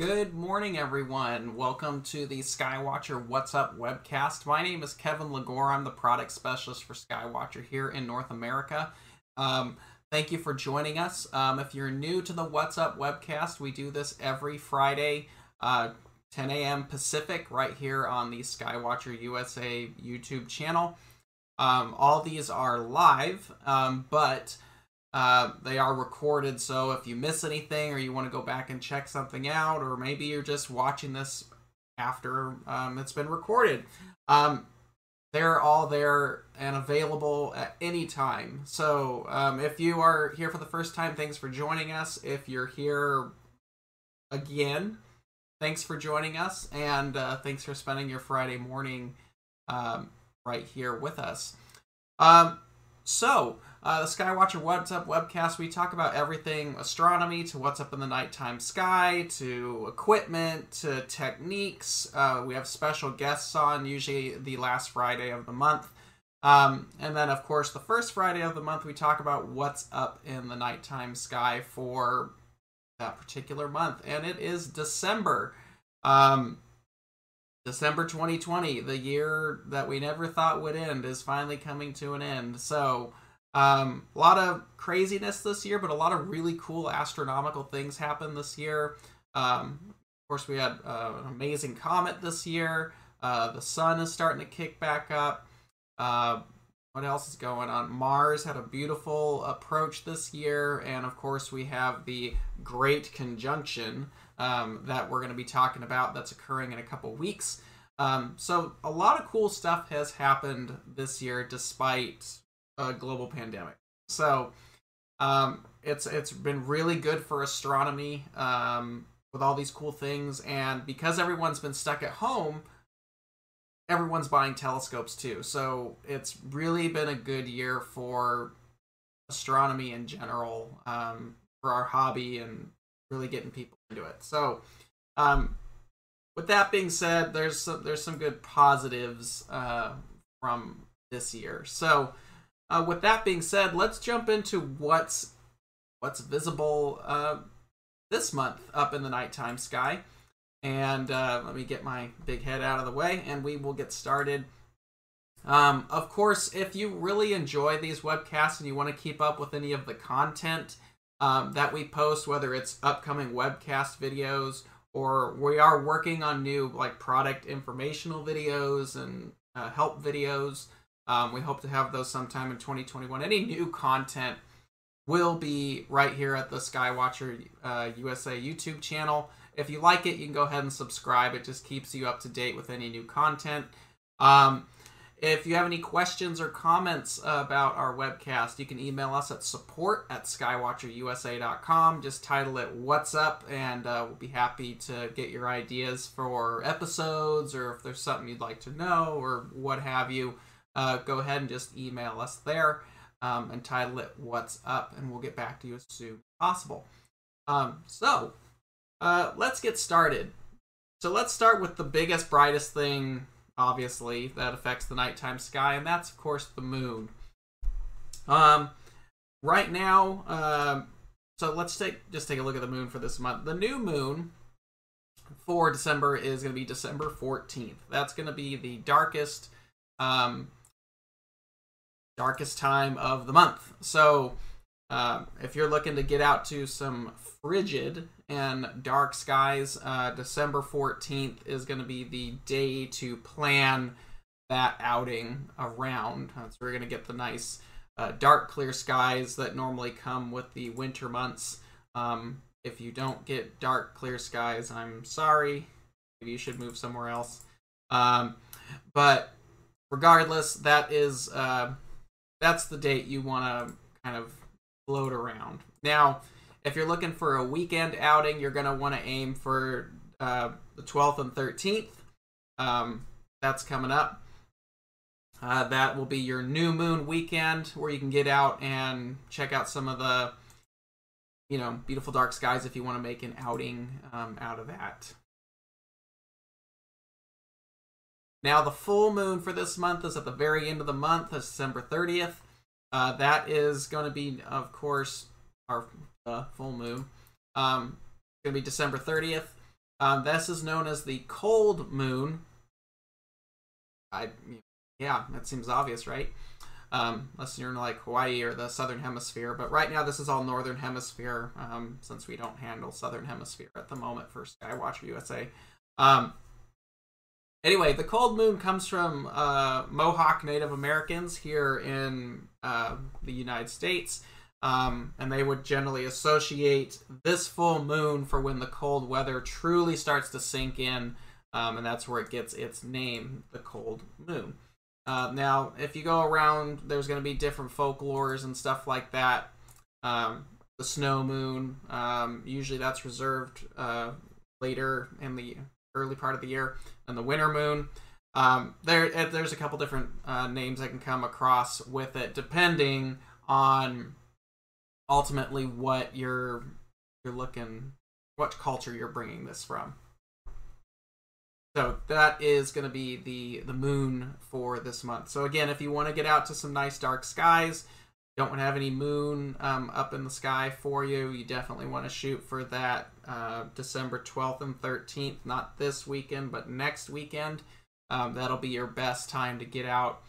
Good morning, everyone. Welcome to the Skywatcher What's Up webcast. My name is Kevin Lagore. I'm the product specialist for Skywatcher here in North America. Um, thank you for joining us. Um, if you're new to the What's Up webcast, we do this every Friday, uh, 10 a.m. Pacific, right here on the Skywatcher USA YouTube channel. Um, all these are live, um, but uh, they are recorded, so if you miss anything or you want to go back and check something out, or maybe you're just watching this after um, it's been recorded, um, they're all there and available at any time. So um, if you are here for the first time, thanks for joining us. If you're here again, thanks for joining us, and uh, thanks for spending your Friday morning um, right here with us. Um, so, uh, the Skywatcher What's Up webcast, we talk about everything astronomy to what's up in the nighttime sky, to equipment, to techniques. Uh, we have special guests on, usually the last Friday of the month. Um, and then, of course, the first Friday of the month, we talk about what's up in the nighttime sky for that particular month. And it is December. Um, December 2020, the year that we never thought would end, is finally coming to an end. So, um, a lot of craziness this year, but a lot of really cool astronomical things happened this year. Um, of course, we had uh, an amazing comet this year. Uh, the sun is starting to kick back up. Uh, what else is going on? Mars had a beautiful approach this year, and of course, we have the Great Conjunction um, that we're going to be talking about that's occurring in a couple weeks. Um, so, a lot of cool stuff has happened this year despite global pandemic. So, um, it's it's been really good for astronomy um, with all these cool things, and because everyone's been stuck at home, everyone's buying telescopes too. So it's really been a good year for astronomy in general, um, for our hobby, and really getting people into it. So, um, with that being said, there's some, there's some good positives uh, from this year. So, uh, with that being said, let's jump into what's what's visible uh, this month up in the nighttime sky. And uh, let me get my big head out of the way, and we will get started. Um, of course, if you really enjoy these webcasts and you want to keep up with any of the content um, that we post, whether it's upcoming webcast videos or we are working on new like product informational videos and uh, help videos. Um, we hope to have those sometime in 2021. Any new content will be right here at the Skywatcher uh, USA YouTube channel. If you like it, you can go ahead and subscribe. It just keeps you up to date with any new content. Um, if you have any questions or comments about our webcast, you can email us at support at skywatcherusa.com. Just title it What's Up, and uh, we'll be happy to get your ideas for episodes or if there's something you'd like to know or what have you. Uh, go ahead and just email us there um, and title it What's Up, and we'll get back to you as soon as possible. Um, so, uh, let's get started. So, let's start with the biggest, brightest thing obviously, that affects the nighttime sky, and that's of course the moon. Um, right now, uh, so let's take just take a look at the moon for this month. The new moon for December is going to be December 14th. That's going to be the darkest, um, darkest time of the month. So, uh, if you're looking to get out to some frigid and dark skies. Uh, December 14th is going to be the day to plan that outing around. Uh, so we're going to get the nice uh, dark, clear skies that normally come with the winter months. Um, if you don't get dark, clear skies, I'm sorry. Maybe you should move somewhere else. Um, but regardless, that is uh, that's the date you want to kind of float around. Now, if you're looking for a weekend outing, you're going to want to aim for uh, the 12th and 13th. Um, that's coming up. Uh, that will be your new moon weekend where you can get out and check out some of the, you know, beautiful dark skies if you want to make an outing um, out of that. Now, the full moon for this month is at the very end of the month, December 30th. Uh, that is going to be, of course, our uh, full moon. Um, it's gonna be December 30th. Um, this is known as the cold moon. I, yeah, that seems obvious, right? Um, unless you're in like Hawaii or the southern hemisphere. But right now, this is all northern hemisphere um, since we don't handle southern hemisphere at the moment for Skywatcher USA. Um, anyway, the cold moon comes from uh, Mohawk Native Americans here in uh, the United States. Um, and they would generally associate this full moon for when the cold weather truly starts to sink in, um, and that's where it gets its name, the cold moon. Uh, now, if you go around, there's going to be different folklores and stuff like that. Um, the snow moon, um, usually that's reserved uh, later in the early part of the year, and the winter moon. Um, there, there's a couple different uh, names that can come across with it, depending on ultimately what you're you're looking, what culture you're bringing this from. So that is going to be the the moon for this month. So again, if you want to get out to some nice dark skies, don't want to have any moon um, up in the sky for you, you definitely want to shoot for that uh, December 12th and 13th. Not this weekend, but next weekend. Um, that'll be your best time to get out,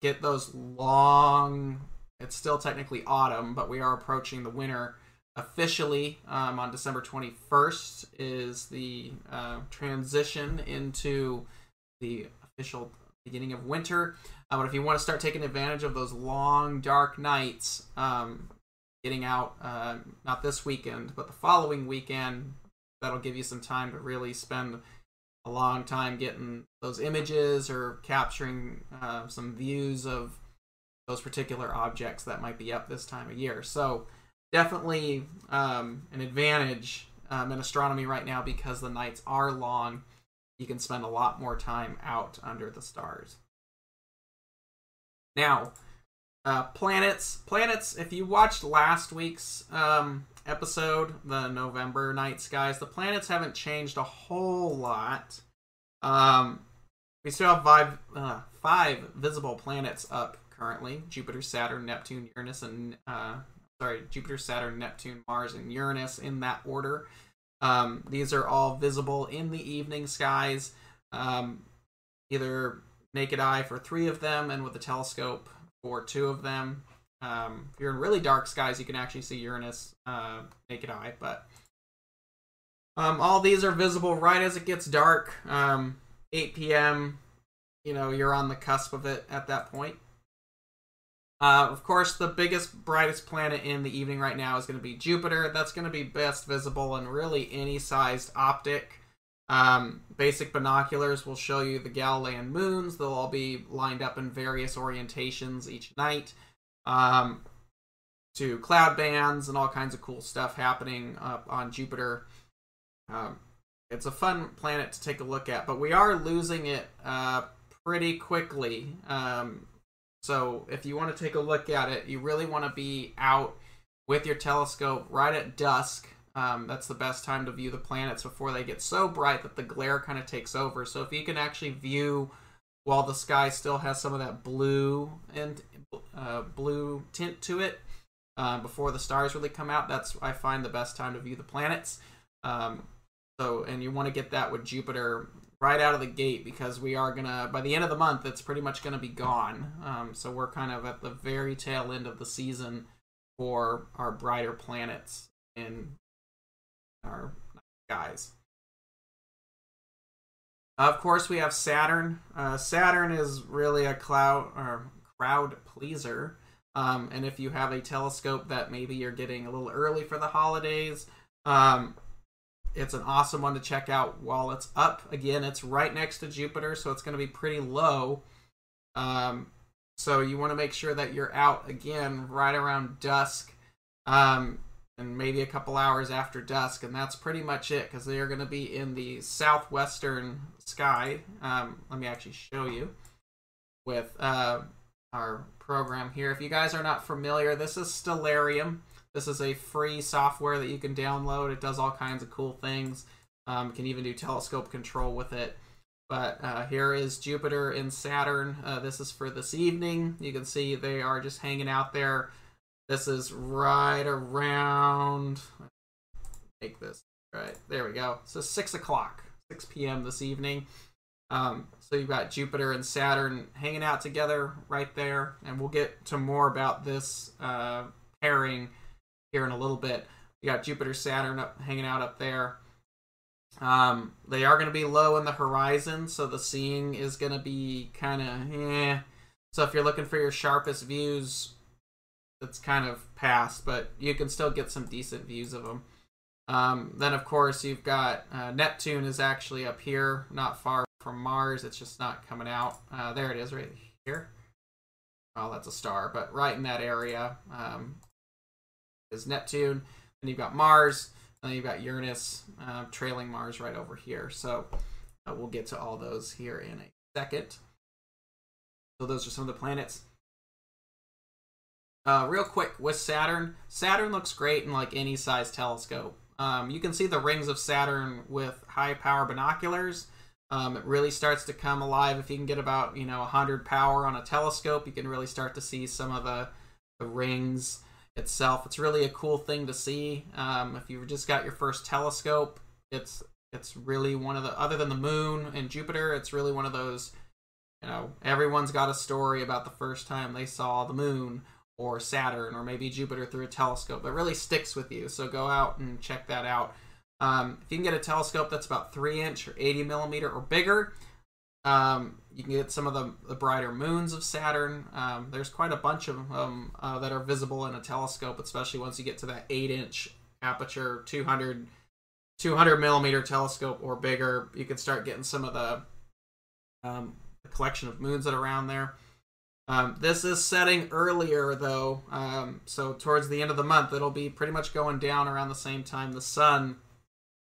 get those long. It's still technically autumn, but we are approaching the winter officially um, on December 21st is the uh, transition into the official beginning of winter. Uh, but if you want to start taking advantage of those long, dark nights, um, getting out uh, not this weekend, but the following weekend, that'll give you some time to really spend a long time getting those images or capturing uh, some views of those particular objects that might be up this time of year. So, definitely um, an advantage um, in astronomy right now because the nights are long. You can spend a lot more time out under the stars. Now, uh, planets. Planets, if you watched last week's um, episode, the November night skies, the planets haven't changed a whole lot. Um, we still have five, uh, five visible planets up currently Jupiter, Saturn, Neptune, Uranus, and uh, sorry, Jupiter, Saturn, Neptune, Mars, and Uranus in that order. Um, these are all visible in the evening skies, um, either naked eye for three of them and with a telescope for two of them. Um, if you're in really dark skies, you can actually see Uranus uh, naked eye, but um, all these are visible right as it gets dark. Um, 8 p.m., you know, you're on the cusp of it at that point. Uh, of course, the biggest, brightest planet in the evening right now is going to be Jupiter. That's going to be best visible in really any sized optic. Um, basic binoculars will show you the Galilean moons. They'll all be lined up in various orientations each night. Um, to cloud bands and all kinds of cool stuff happening up on Jupiter. Um, it's a fun planet to take a look at, but we are losing it uh, pretty quickly. Um, so if you want to take a look at it, you really want to be out with your telescope right at dusk. Um, that's the best time to view the planets before they get so bright that the glare kind of takes over. So if you can actually view while the sky still has some of that blue and uh, blue tint to it uh, before the stars really come out, that's I find the best time to view the planets. Um, so and you want to get that with Jupiter right out of the gate because we are gonna by the end of the month it's pretty much gonna be gone. Um, so we're kind of at the very tail end of the season for our brighter planets in our skies. Of course, we have Saturn. Uh, Saturn is really a cloud or crowd pleaser. Um, and if you have a telescope that maybe you're getting a little early for the holidays, um, it's an awesome one to check out while it's up. Again, it's right next to Jupiter, so it's going to be pretty low. Um, so you want to make sure that you're out again right around dusk, um, and maybe a couple hours after dusk, and that's pretty much it because they are going to be in the southwestern sky. Um, let me actually show you with uh, our program here. If you guys are not familiar, this is Stellarium. This is a free software that you can download. It does all kinds of cool things. Um, can even do telescope control with it. But uh, here is Jupiter and Saturn. Uh, this is for this evening. You can see they are just hanging out there. This is right around. Make this Right, there we go. So 6 o'clock, 6 p.m. this evening. Um, so you've got Jupiter and Saturn hanging out together right there, and we'll get to more about this uh, pairing here in a little bit. You got Jupiter, Saturn up, hanging out up there. Um, they are going to be low in the horizon, so the seeing is going to be kind of eh. So if you're looking for your sharpest views, it's kind of past, but you can still get some decent views of them. Um, then of course you've got uh, Neptune is actually up here, not far from Mars. It's just not coming out. Uh, there it is, right here. Oh, that's a star, but right in that area um, is Neptune. Then you've got Mars. And then you've got Uranus uh, trailing Mars right over here. So uh, we'll get to all those here in a second. So those are some of the planets. Uh, real quick with Saturn, Saturn looks great in like any size telescope. Um, you can see the rings of Saturn with high power binoculars. Um, it really starts to come alive if you can get about you know 100 power on a telescope. You can really start to see some of the the rings itself. It's really a cool thing to see. Um, if you've just got your first telescope, it's it's really one of the other than the moon and Jupiter. It's really one of those. You know, everyone's got a story about the first time they saw the moon or Saturn or maybe Jupiter through a telescope. It really sticks with you. So go out and check that out. Um, if you can get a telescope that's about three inch or 80 millimeter or bigger, um, you can get some of the, the brighter moons of Saturn. Um, there's quite a bunch of them uh, that are visible in a telescope, especially once you get to that 8 inch aperture, 200, 200 millimeter telescope or bigger. You can start getting some of the, um, the collection of moons that are around there. Um, this is setting earlier though, um, so towards the end of the month, it'll be pretty much going down around the same time the sun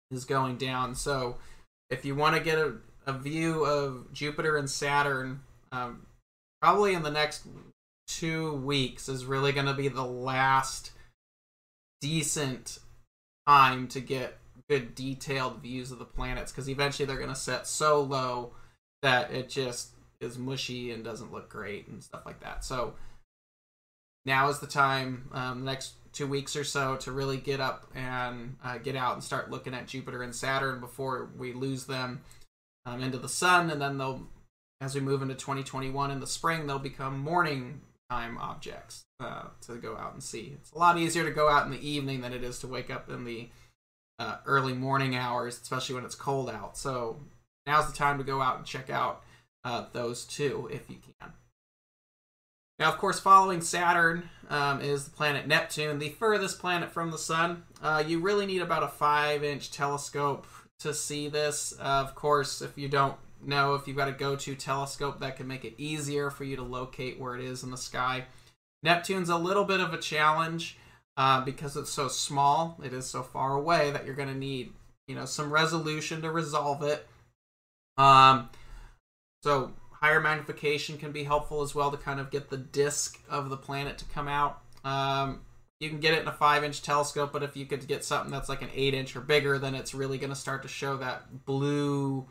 is going down. So if you want to get a, a view of Jupiter and Saturn, um, probably in the next two weeks is really going to be the last decent time to get good detailed views of the planets because eventually they're going to set so low that it just is mushy and doesn't look great and stuff like that. So now is the time, um, the next two weeks or so, to really get up and uh, get out and start looking at Jupiter and Saturn before we lose them um, into the sun, and then they'll, as we move into 2021 in the spring, they'll become morning time objects uh, to go out and see. It's a lot easier to go out in the evening than it is to wake up in the uh, early morning hours, especially when it's cold out. So now's the time to go out and check out those two if you can. Now, of course, following Saturn um, is the planet Neptune, the furthest planet from the Sun. Uh, you really need about a 5 inch telescope to see this. Uh, of course, if you don't know, if you've got a go to telescope, that can make it easier for you to locate where it is in the sky. Neptune's a little bit of a challenge uh, because it's so small, it is so far away that you're going to need you know some resolution to resolve it. Um, so higher magnification can be helpful as well to kind of get the disk of the planet to come out. Um, you can get it in a five inch telescope, but if you could get something that's like an eight inch or bigger, then it's really going to start to show that blue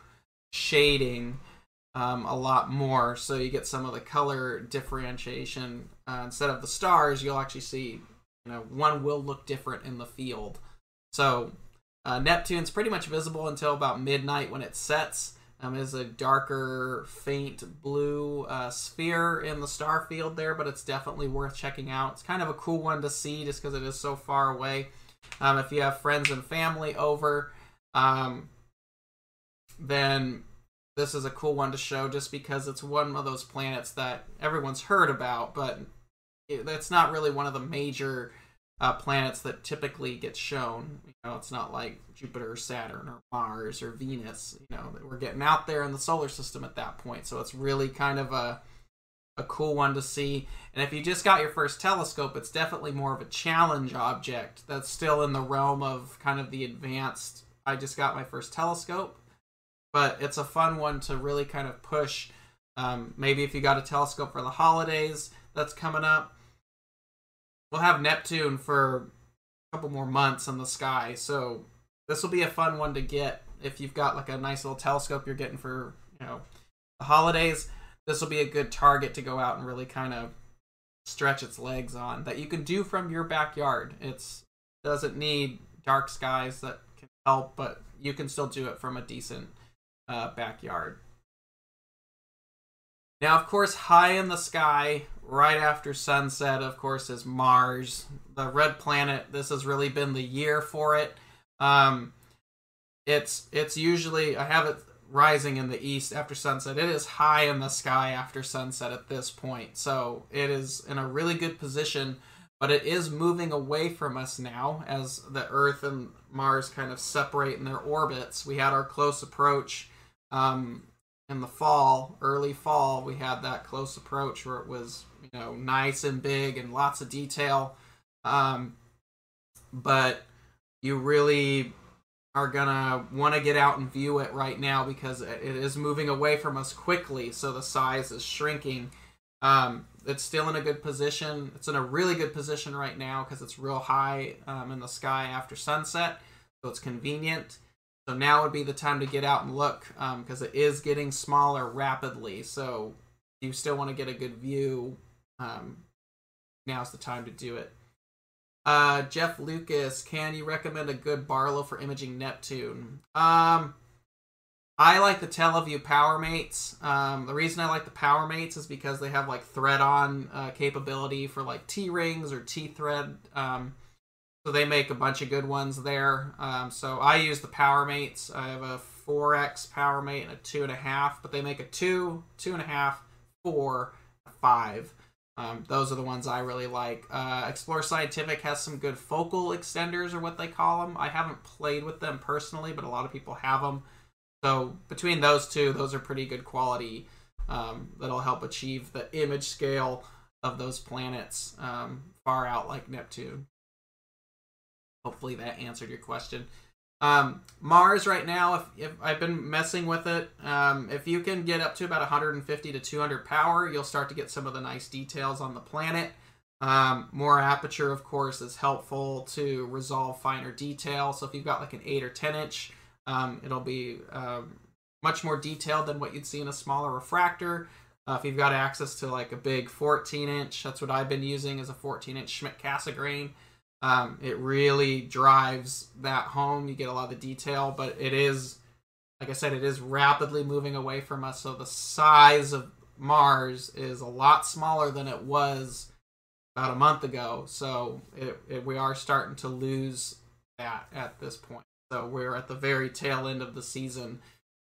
shading um, a lot more. So you get some of the color differentiation. Uh, instead of the stars, you'll actually see, you know, one will look different in the field. So uh, Neptune's pretty much visible until about midnight when it sets um, is a darker, faint blue uh, sphere in the star field there, but it's definitely worth checking out. It's kind of a cool one to see just because it is so far away. Um, if you have friends and family over, um, then this is a cool one to show just because it's one of those planets that everyone's heard about, but it's not really one of the major uh, planets that typically get shown. You know, it's not like Jupiter or Saturn or Mars or Venus. You know, we're getting out there in the solar system at that point, so it's really kind of a a cool one to see. And if you just got your first telescope, it's definitely more of a challenge object that's still in the realm of kind of the advanced. I just got my first telescope, but it's a fun one to really kind of push. Um, maybe if you got a telescope for the holidays that's coming up, we'll have Neptune for a couple more months in the sky. So this will be a fun one to get if you've got like a nice little telescope you're getting for you know the holidays. This will be a good target to go out and really kind of stretch its legs on that you can do from your backyard. It's doesn't need dark skies that can help, but you can still do it from a decent uh, backyard. Now, of course, high in the sky, right after sunset, of course, is Mars, the red planet. This has really been the year for it. Um, it's it's usually I have it rising in the east after sunset. It is high in the sky after sunset at this point, so it is in a really good position. But it is moving away from us now as the Earth and Mars kind of separate in their orbits. We had our close approach um, in the fall, early fall, we had that close approach where it was, you know, nice and big and lots of detail. Um, but you really are gonna want to get out and view it right now because it is moving away from us quickly, so the size is shrinking. Um, it's still in a good position. It's in a really good position right now because it's real high um, in the sky after sunset, so it's convenient. So now would be the time to get out and look because um, it is getting smaller rapidly. So you still want to get a good view. Um, now's the time to do it. Uh, Jeff Lucas, can you recommend a good Barlow for imaging Neptune? Um, I like the Televue PowerMates. Um, the reason I like the PowerMates is because they have like thread-on uh, capability for like T rings or T thread. Um, so they make a bunch of good ones there. Um, so I use the PowerMates. I have a 4X PowerMate and a 2.5, but they make a 2, 2.5, 4, 5. Um, those are the ones I really like. Uh, Explore Scientific has some good focal extenders, or what they call them. I haven't played with them personally, but a lot of people have them. So between those two, those are pretty good quality. Um, that'll help achieve the image scale of those planets um, far out like Neptune. Hopefully that answered your question. Um, Mars right now, if, if, I've been messing with it, um, if you can get up to about 150 to 200 power, you'll start to get some of the nice details on the planet. Um, more aperture, of course, is helpful to resolve finer detail. So if you've got like an 8 or 10 inch, um, it'll be um, much more detailed than what you'd see in a smaller refractor. Uh, if you've got access to like a big 14 inch, that's what I've been using as a 14 inch Schmidt Cassegrain. Um, it really drives that home. You get a lot of detail, but it is, like I said, it is rapidly moving away from us. So the size of Mars is a lot smaller than it was about a month ago. So it, it, we are starting to lose that at this point. So we're at the very tail end of the season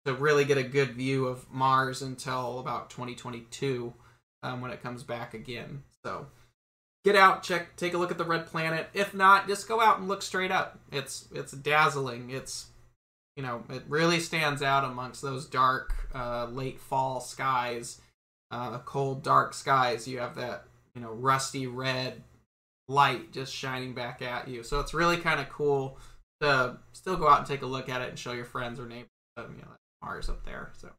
to really get a good view of Mars until about 2022 um, when it comes back again. So get out, check, take a look at the red planet. If not, just go out and look straight up. It's it's dazzling. It's you know it really stands out amongst those dark uh, late fall skies, uh, cold dark skies. You have that you know rusty red light just shining back at you. So it's really kind of cool to still go out and take a look at it and show your friends or neighbors. Um, you know, Mars up there. So.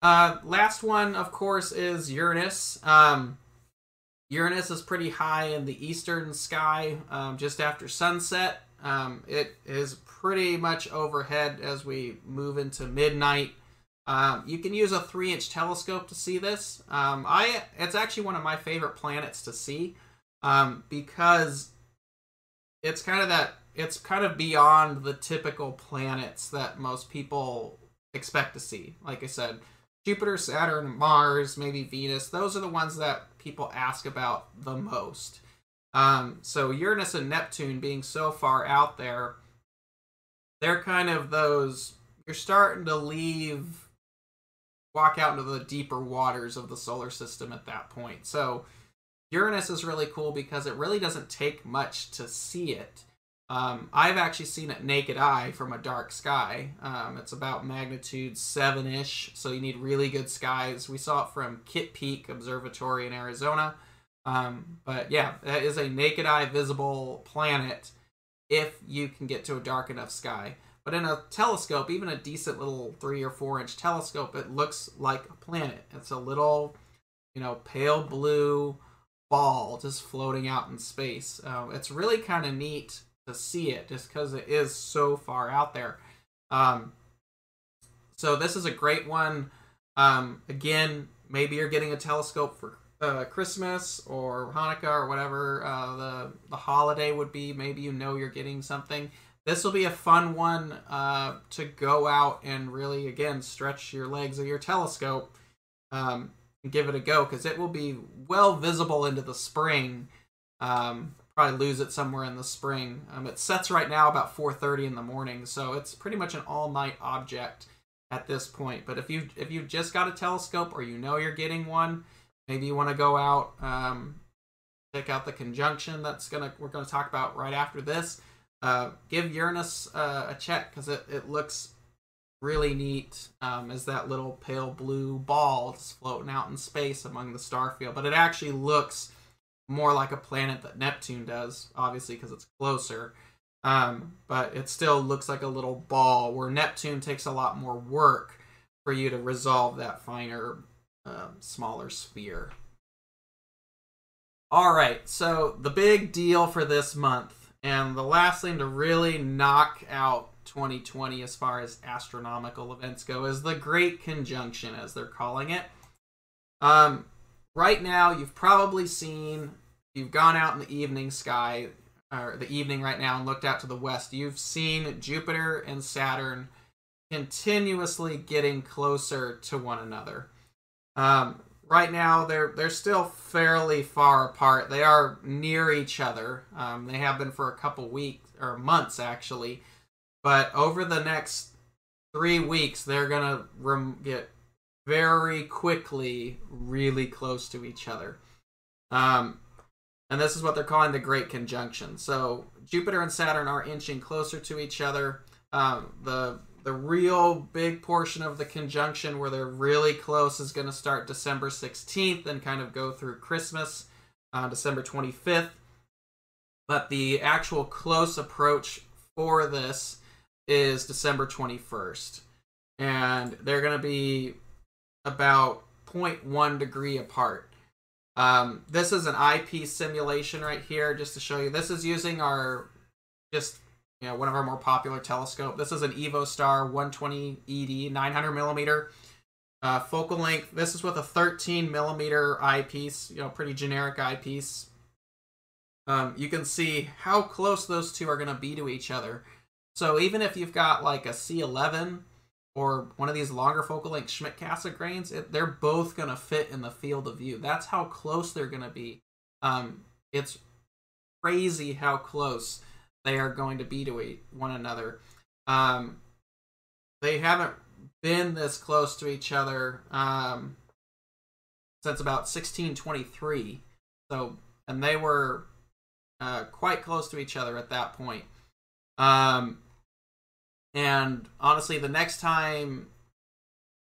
Uh, last one, of course, is Uranus. Um, Uranus is pretty high in the eastern sky um, just after sunset. Um, it is pretty much overhead as we move into midnight. Um, you can use a three-inch telescope to see this. Um, I it's actually one of my favorite planets to see um, because it's kind of that it's kind of beyond the typical planets that most people expect to see. Like I said, Jupiter, Saturn, Mars, maybe Venus. Those are the ones that people ask about the most. Um, so Uranus and Neptune being so far out there, they're kind of those. You're starting to leave, walk out into the deeper waters of the solar system at that point. So Uranus is really cool because it really doesn't take much to see it. Um, I've actually seen it naked eye from a dark sky. Um, it's about magnitude 7 ish, so you need really good skies. We saw it from Kitt Peak Observatory in Arizona. Um, but yeah, that is a naked eye visible planet if you can get to a dark enough sky. But in a telescope, even a decent little 3 or 4 inch telescope, it looks like a planet. It's a little, you know, pale blue ball just floating out in space. Uh, it's really kind of neat to see it just because it is so far out there. Um, so this is a great one. Um, again, maybe you're getting a telescope for uh, Christmas or Hanukkah or whatever uh, the the holiday would be. Maybe you know you're getting something. This will be a fun one uh, to go out and really again stretch your legs of your telescope um, and give it a go because it will be well visible into the spring. Um, probably lose it somewhere in the spring. Um, it sets right now about 4:30 in the morning, so it's pretty much an all-night object at this point. But if you if you've just got a telescope or you know you're getting one, maybe you want to go out, um, check out the conjunction that's gonna we're gonna talk about right after this. Uh, give Uranus uh, a check because it, it looks really neat um, as that little pale blue ball just floating out in space among the star field. But it actually looks more like a planet that Neptune does, obviously because it's closer. Um, but it still looks like a little ball where Neptune takes a lot more work for you to resolve that finer, um, smaller sphere. All right, so the big deal for this month, and the last thing to really knock out 2020 as far as astronomical events go, is the Great Conjunction, as they're calling it. Um, right now, you've probably seen, you've gone out in the evening sky, or the evening right now and looked out to the west, you've seen Jupiter and Saturn continuously getting closer to one another. Um, right now, they're they're still fairly far apart. They are near each other. Um, they have been for a couple weeks or months actually, but over the next three weeks, they're gonna rem- get very quickly really close to each other. Um, and this is what they're calling the Great Conjunction. So Jupiter and Saturn are inching closer to each other. Um, the the real big portion of the conjunction where they're really close is going to start December 16th and kind of go through Christmas, uh, December 25th. But the actual close approach for this is December 21st. And they're going to be about 0.1 degree apart. Um, this is an eyepiece simulation right here, just to show you. This is using our, just, you know, one of our more popular telescope. This is an EvoStar 120 ED, 900 millimeter uh, focal length. This is with a 13 millimeter eyepiece, you know, pretty generic eyepiece. Um, you can see how close those two are going to be to each other. So even if you've got like a C11 or one of these longer focal length Schmidt-Cassegrains, grains, it, they're both going to fit in the field of view. That's how close they're going to be. Um, it's crazy how close they are going to be to one another. Um, they haven't been this close to each other um, since about 1623. So, and they were uh, quite close to each other at that point. Um, and honestly, the next time,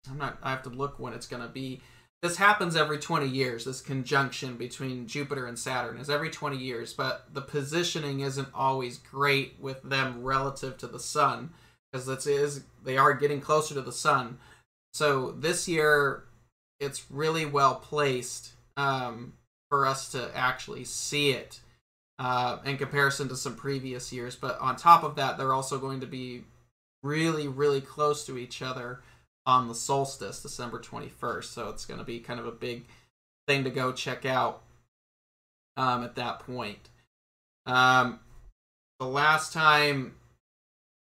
I'm not. I have to look when it's going to be. This happens every 20 years. This conjunction between Jupiter and Saturn is every 20 years, but the positioning isn't always great with them relative to the Sun because it is is they are getting closer to the Sun. So this year, it's really well placed um, for us to actually see it uh, in comparison to some previous years. But on top of that, they're also going to be really, really close to each other on the solstice, December 21st. So it's going to be kind of a big thing to go check out um, at that point. Um, the last time,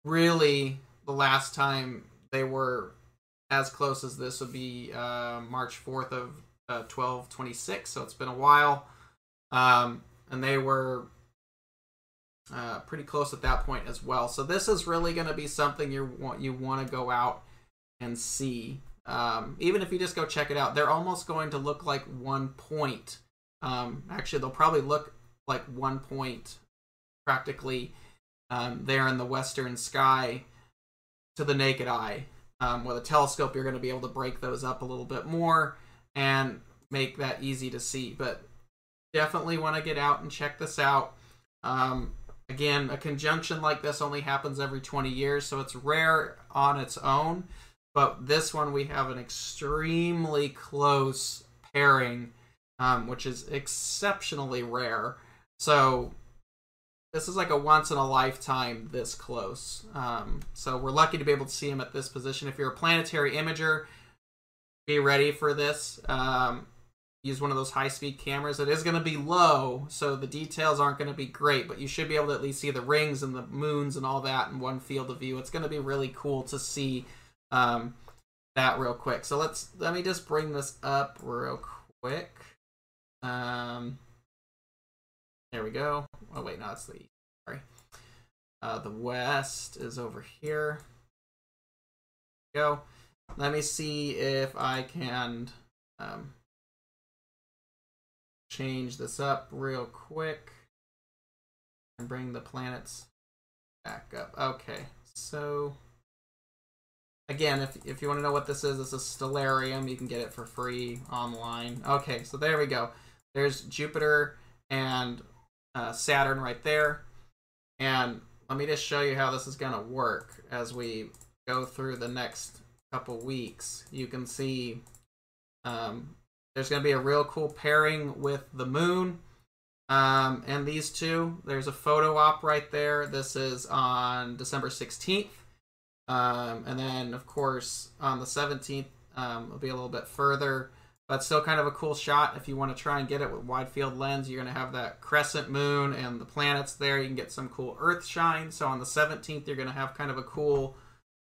really, the last time they were as close as this would be uh, March 4th of uh, 1226. So it's been a while. Um, and they were uh, pretty close at that point as well. So this is really going to be something you want you want to go out and see. Um, even if you just go check it out, they're almost going to look like one point. Um, actually, they'll probably look like one point practically um, there in the western sky to the naked eye. Um, with a telescope, you're going to be able to break those up a little bit more and make that easy to see. But definitely want to get out and check this out. Um, Again, a conjunction like this only happens every 20 years, so it's rare on its own. But this one, we have an extremely close pairing, um, which is exceptionally rare. So this is like a once in a lifetime this close. Um, so we're lucky to be able to see him at this position. If you're a planetary imager, be ready for this. Um, use one of those high speed cameras, it is going to be low, so the details aren't going to be great, but you should be able to at least see the rings and the moons and all that in one field of view. It's going to be really cool to see um, that real quick. So let's let me just bring this up real quick. Um, there we go. Oh wait, no, that's the sorry. Uh, the west is over here. Go. Let me see if I can um, change this up real quick and bring the planets back up. Okay, so again, if, if you want to know what this is, this is Stellarium. You can get it for free online. Okay, so there we go. There's Jupiter and uh, Saturn right there. And let me just show you how this is going to work as we go through the next couple weeks. You can see um, there's going to be a real cool pairing with the moon. Um, and these two, there's a photo op right there. This is on December 16th. Um, and then, of course, on the 17th, um, it'll be a little bit further, but still kind of a cool shot. If you want to try and get it with wide field lens, you're going to have that crescent moon and the planets there. You can get some cool Earth shine. So on the 17th, you're going to have kind of a cool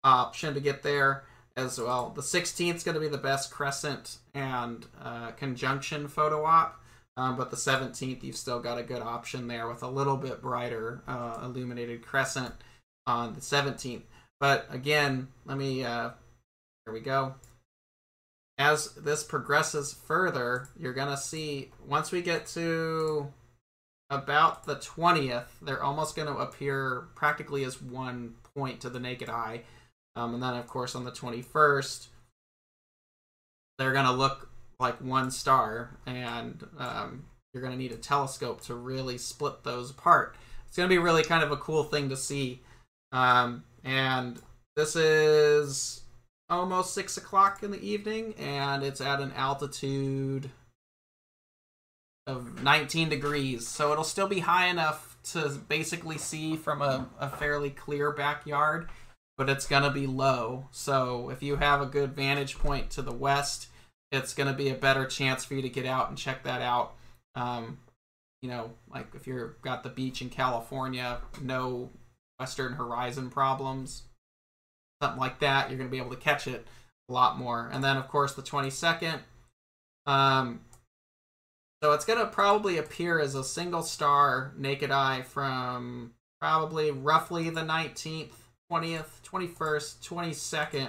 option to get there as well. The 16th is going to be the best crescent and uh, conjunction photo op. Um, but the 17th, you've still got a good option there with a little bit brighter uh, illuminated crescent on the 17th. But again, let me, uh, here we go. As this progresses further, you're going to see, once we get to about the 20th, they're almost going to appear practically as one point to the naked eye. Um, and then, of course, on the 21st, they're going to look like one star, and um, you're going to need a telescope to really split those apart. It's going to be really kind of a cool thing to see. Um, and this is almost six o'clock in the evening, and it's at an altitude of 19 degrees. So it'll still be high enough to basically see from a, a fairly clear backyard, but it's going to be low. So if you have a good vantage point to the west, it's going to be a better chance for you to get out and check that out. Um, you know, like if you've got the beach in California, no Western Horizon problems, something like that, you're going to be able to catch it a lot more. And then, of course, the 22nd. Um, so it's going to probably appear as a single star naked eye from probably roughly the 19th, 20th, 21st, 22nd,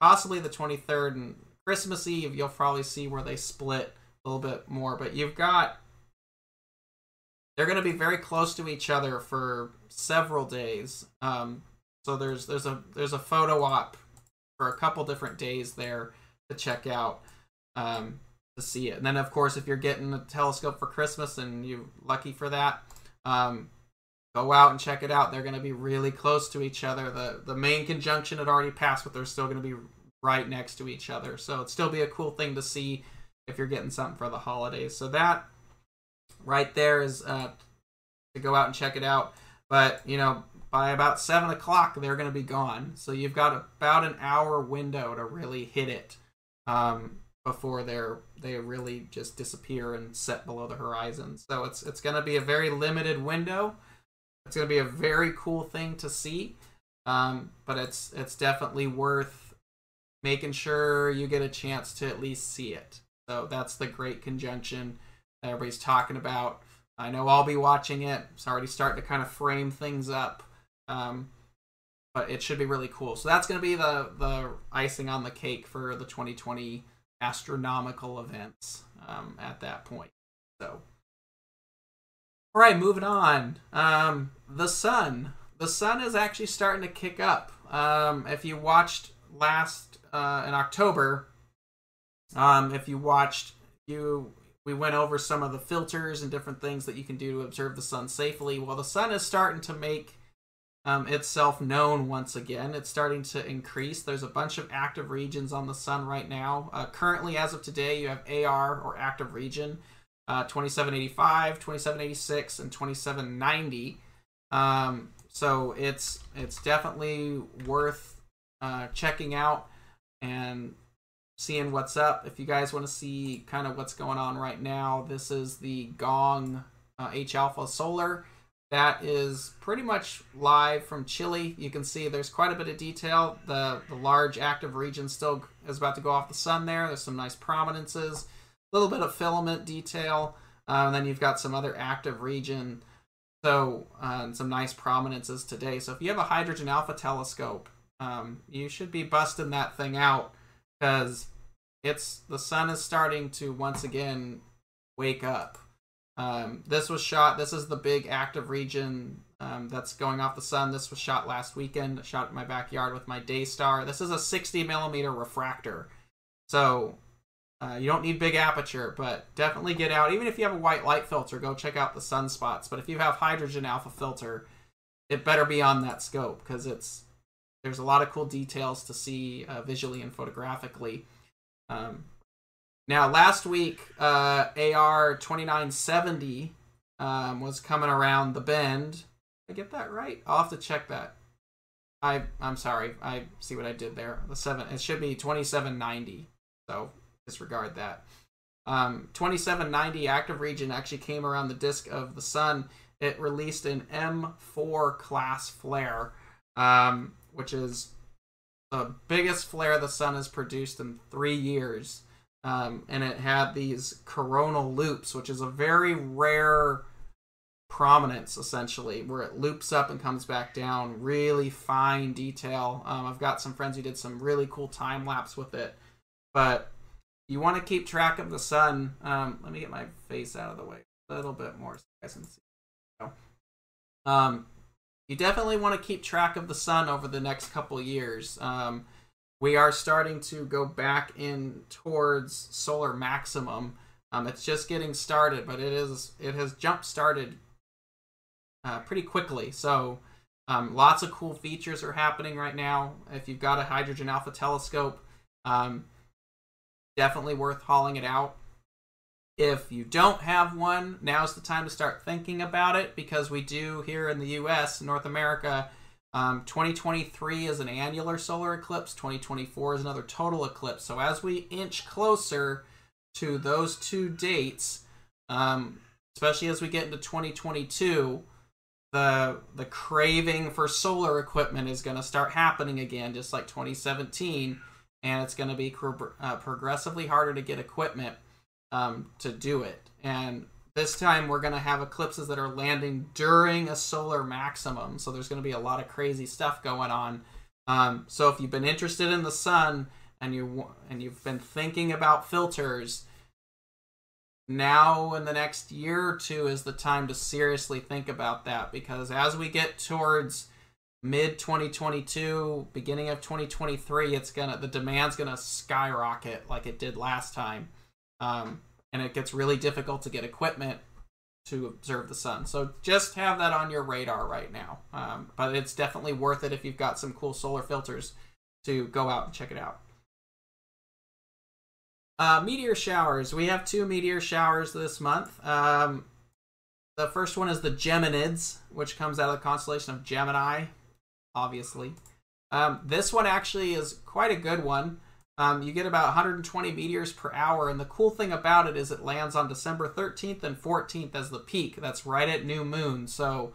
possibly the 23rd, and Christmas Eve. You'll probably see where they split a little bit more. But you've got they're going to be very close to each other for several days. Um, so there's there's a there's a photo op for a couple different days there to check out um, to see it. And then of course, if you're getting a telescope for Christmas and you're lucky for that, um, go out and check it out. They're going to be really close to each other. The the main conjunction had already passed, but they're still going to be right next to each other. So it'd still be a cool thing to see if you're getting something for the holidays. So that right there is uh, to go out and check it out. But you know, by about seven o'clock, they're going to be gone. So you've got about an hour window to really hit it um, before they're they really just disappear and set below the horizon. So it's it's going to be a very limited window. It's going to be a very cool thing to see, um, but it's it's definitely worth making sure you get a chance to at least see it. So that's the great conjunction everybody's talking about. I know I'll be watching it. It's already starting to kind of frame things up. Um, but it should be really cool. So that's going to be the the icing on the cake for the 2020 astronomical events um, at that point. So, all right, moving on. Um, the sun. The sun is actually starting to kick up. Um, if you watched last uh, in October, um, if you watched, you we went over some of the filters and different things that you can do to observe the sun safely. Well, the sun is starting to make um, itself known once again. It's starting to increase. There's a bunch of active regions on the sun right now. Uh, currently, as of today, you have AR or active region uh, 2785, 2786, and 2790. Um, so it's it's definitely worth uh, checking out and seeing what's up. If you guys want to see kind of what's going on right now, this is the Gong uh, H Alpha Solar. That is pretty much live from Chile. You can see there's quite a bit of detail. The the large active region still is about to go off the sun there. There's some nice prominences, a little bit of filament detail, uh, and then you've got some other active region. So uh, some nice prominences today. So if you have a hydrogen alpha telescope, um, you should be busting that thing out because it's the sun is starting to once again wake up. Um, this was shot. This is the big active region um, that's going off the sun. This was shot last weekend. Shot in my backyard with my Daystar. This is a 60 millimeter refractor, so uh, you don't need big aperture, but definitely get out. Even if you have a white light filter, go check out the sunspots. But if you have hydrogen alpha filter, it better be on that scope because it's there's a lot of cool details to see uh, visually and photographically. Um, now, last week, uh, AR 2970 um, was coming around the bend. I get that right? I'll have to check that. I I'm sorry. I see what I did there. The seven. It should be 2790. So disregard that. Um, 2790 active region actually came around the disk of the sun. It released an M4 class flare, um, which is the biggest flare the sun has produced in three years. Um, and it had these coronal loops, which is a very rare prominence, essentially, where it loops up and comes back down. Really fine detail. Um, I've got some friends who did some really cool time lapse with it. But you want to keep track of the sun. Um, let me get my face out of the way a little bit more so you guys can see. Um, you definitely want to keep track of the sun over the next couple years. Um, we are starting to go back in towards solar maximum. Um, it's just getting started, but it is it has jump started uh, pretty quickly. So um, lots of cool features are happening right now. If you've got a hydrogen alpha telescope, um, definitely worth hauling it out. If you don't have one, now's the time to start thinking about it because we do here in the US, North America, um, 2023 is an annular solar eclipse, 2024 is another total eclipse. So as we inch closer to those two dates, um, especially as we get into 2022, the the craving for solar equipment is going to start happening again, just like 2017, and it's going to be uh, progressively harder to get equipment um, to do it. And this time we're going to have eclipses that are landing during a solar maximum. So there's going to be a lot of crazy stuff going on. Um, so if you've been interested in the sun and you and you've been thinking about filters, now in the next year or two is the time to seriously think about that because as we get towards mid 2022 beginning of 2023 it's gonna the demand's gonna skyrocket like it did last time um, and it gets really difficult to get equipment to observe the sun. So just have that on your radar right now. Um, but it's definitely worth it if you've got some cool solar filters to go out and check it out. Uh, meteor showers. We have two meteor showers this month. Um, the first one is the Geminids, which comes out of the constellation of Gemini, obviously. Um, this one actually is quite a good one. Um, you get about 120 meteors per hour, and the cool thing about it is it lands on December 13th and 14th as the peak. That's right at new moon, so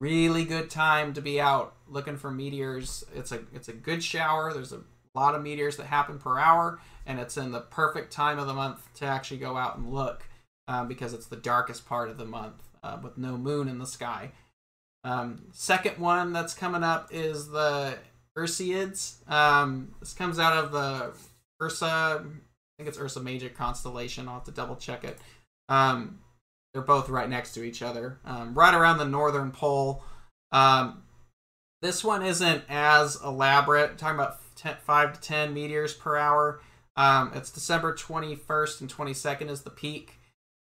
really good time to be out looking for meteors. It's a it's a good shower. There's a lot of meteors that happen per hour, and it's in the perfect time of the month to actually go out and look um, because it's the darkest part of the month uh, with no moon in the sky. Um, second one that's coming up is the Perseids. Um, this comes out of the Ursa. I think it's Ursa Major constellation. I'll have to double check it. Um, they're both right next to each other, um, right around the northern pole. Um, this one isn't as elaborate. I'm talking about 10, five to ten meteors per hour. Um, it's December 21st and 22nd is the peak.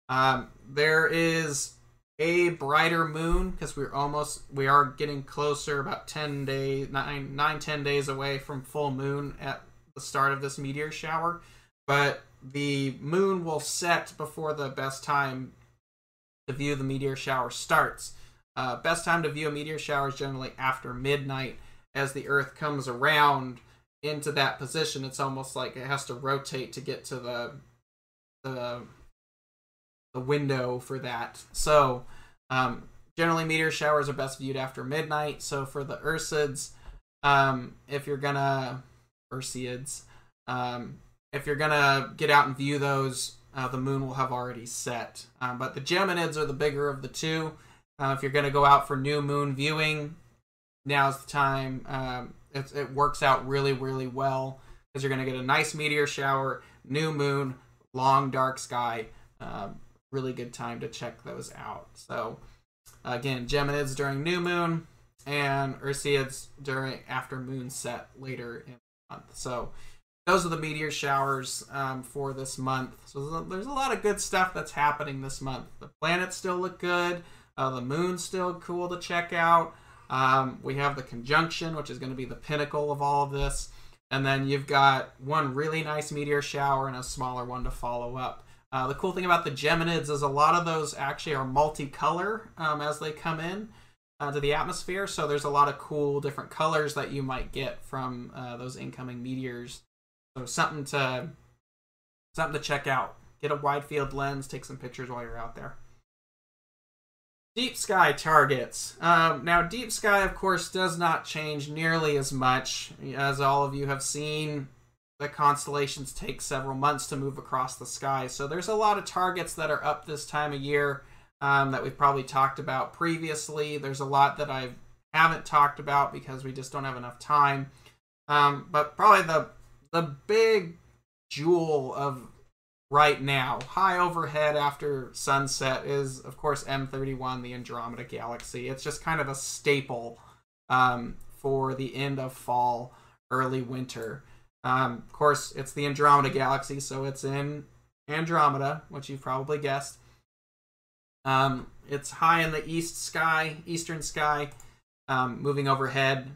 Um, there is a brighter moon because we're almost we are getting closer about 10 days 9 9 10 days away from full moon at the start of this meteor shower. But the moon will set before the best time to view the meteor shower starts. Uh, best time to view a meteor shower is generally after midnight. As the earth comes around into that position, it's almost like it has to rotate to get to the the the window for that. So um, generally, meteor showers are best viewed after midnight. So for the Ursids, um, if you're gonna Urseids, um, if you're gonna get out and view those, uh, the moon will have already set. Um, but the Geminids are the bigger of the two. Uh, if you're gonna go out for new moon viewing, now's the time. Um, it, it works out really, really well because you're gonna get a nice meteor shower, new moon, long dark sky. Um, really good time to check those out. So again, Geminids during new moon and Urseids during after moon set later in the month. So those are the meteor showers um, for this month. So there's a lot of good stuff that's happening this month. The planets still look good. Uh, the moon's still cool to check out. Um, we have the conjunction, which is going to be the pinnacle of all of this. And then you've got one really nice meteor shower and a smaller one to follow up. Uh, the cool thing about the Geminids is a lot of those actually are multicolor um, as they come in uh, to the atmosphere. So there's a lot of cool different colors that you might get from uh, those incoming meteors. So something to something to check out. Get a wide field lens, take some pictures while you're out there. Deep sky targets. Um, now, deep sky, of course, does not change nearly as much as all of you have seen the constellations take several months to move across the sky. So there's a lot of targets that are up this time of year um, that we've probably talked about previously. There's a lot that I haven't talked about because we just don't have enough time. Um, but probably the the big jewel of right now, high overhead after sunset, is of course M31, the Andromeda Galaxy. It's just kind of a staple um, for the end of fall, early winter. Um, of course, it's the Andromeda Galaxy, so it's in Andromeda, which you've probably guessed. Um, it's high in the east sky, eastern sky, um, moving overhead.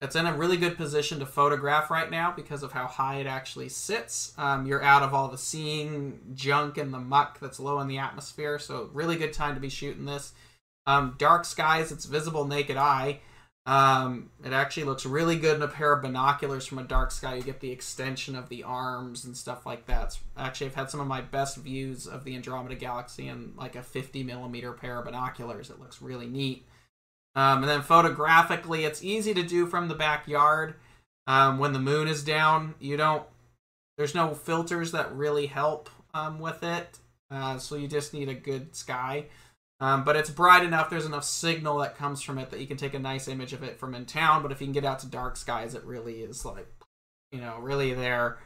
It's in a really good position to photograph right now because of how high it actually sits. Um, you're out of all the seeing junk and the muck that's low in the atmosphere, so really good time to be shooting this. Um, dark skies, it's visible naked eye. Um, it actually looks really good in a pair of binoculars from a dark sky. You get the extension of the arms and stuff like that. It's, actually, I've had some of my best views of the Andromeda Galaxy in like a 50 millimeter pair of binoculars. It looks really neat. Um, and then photographically, it's easy to do from the backyard. Um, when the moon is down, you don't. There's no filters that really help um, with it, uh, so you just need a good sky. Um, but it's bright enough, there's enough signal that comes from it that you can take a nice image of it from in town. But if you can get out to dark skies, it really is like, you know, really there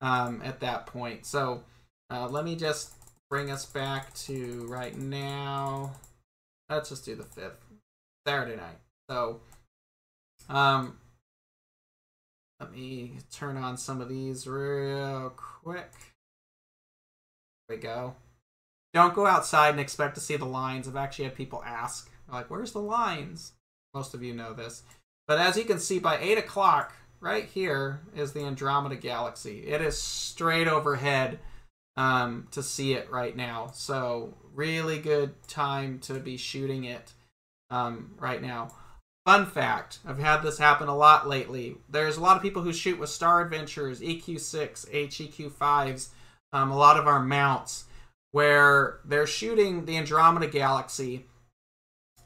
um, at that point. So uh, let me just bring us back to right now. Let's just do the 5th, Saturday night. So um, let me turn on some of these real quick. There we go. Don't go outside and expect to see the lines. I've actually had people ask, like, where's the lines? Most of you know this. But as you can see, by 8 o'clock, right here is the Andromeda Galaxy. It is straight overhead um, to see it right now. So, really good time to be shooting it um, right now. Fun fact I've had this happen a lot lately. There's a lot of people who shoot with Star Adventurers, EQ6, HEQ5s, um, a lot of our mounts where they're shooting the Andromeda Galaxy